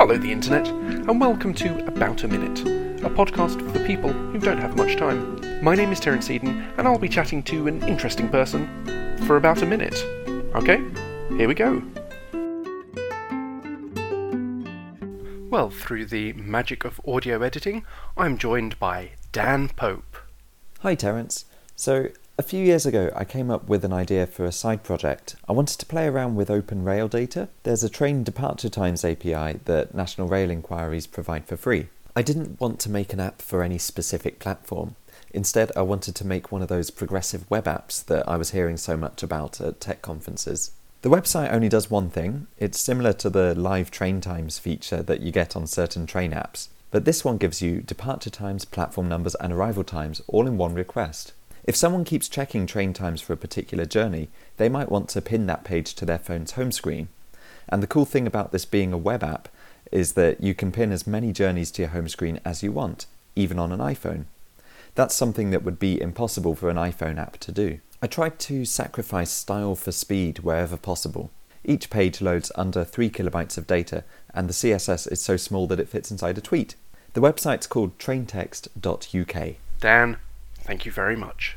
Hello, the internet, and welcome to About a Minute, a podcast for the people who don't have much time. My name is Terence Eden, and I'll be chatting to an interesting person for about a minute. Okay, here we go. Well, through the magic of audio editing, I'm joined by Dan Pope. Hi, Terence. So, a few years ago, I came up with an idea for a side project. I wanted to play around with open rail data. There's a train departure times API that National Rail Enquiries provide for free. I didn't want to make an app for any specific platform. Instead, I wanted to make one of those progressive web apps that I was hearing so much about at tech conferences. The website only does one thing it's similar to the live train times feature that you get on certain train apps. But this one gives you departure times, platform numbers, and arrival times all in one request. If someone keeps checking train times for a particular journey, they might want to pin that page to their phone's home screen. And the cool thing about this being a web app is that you can pin as many journeys to your home screen as you want, even on an iPhone. That's something that would be impossible for an iPhone app to do. I tried to sacrifice style for speed wherever possible. Each page loads under 3 kilobytes of data, and the CSS is so small that it fits inside a tweet. The website's called traintext.uk. Dan, thank you very much.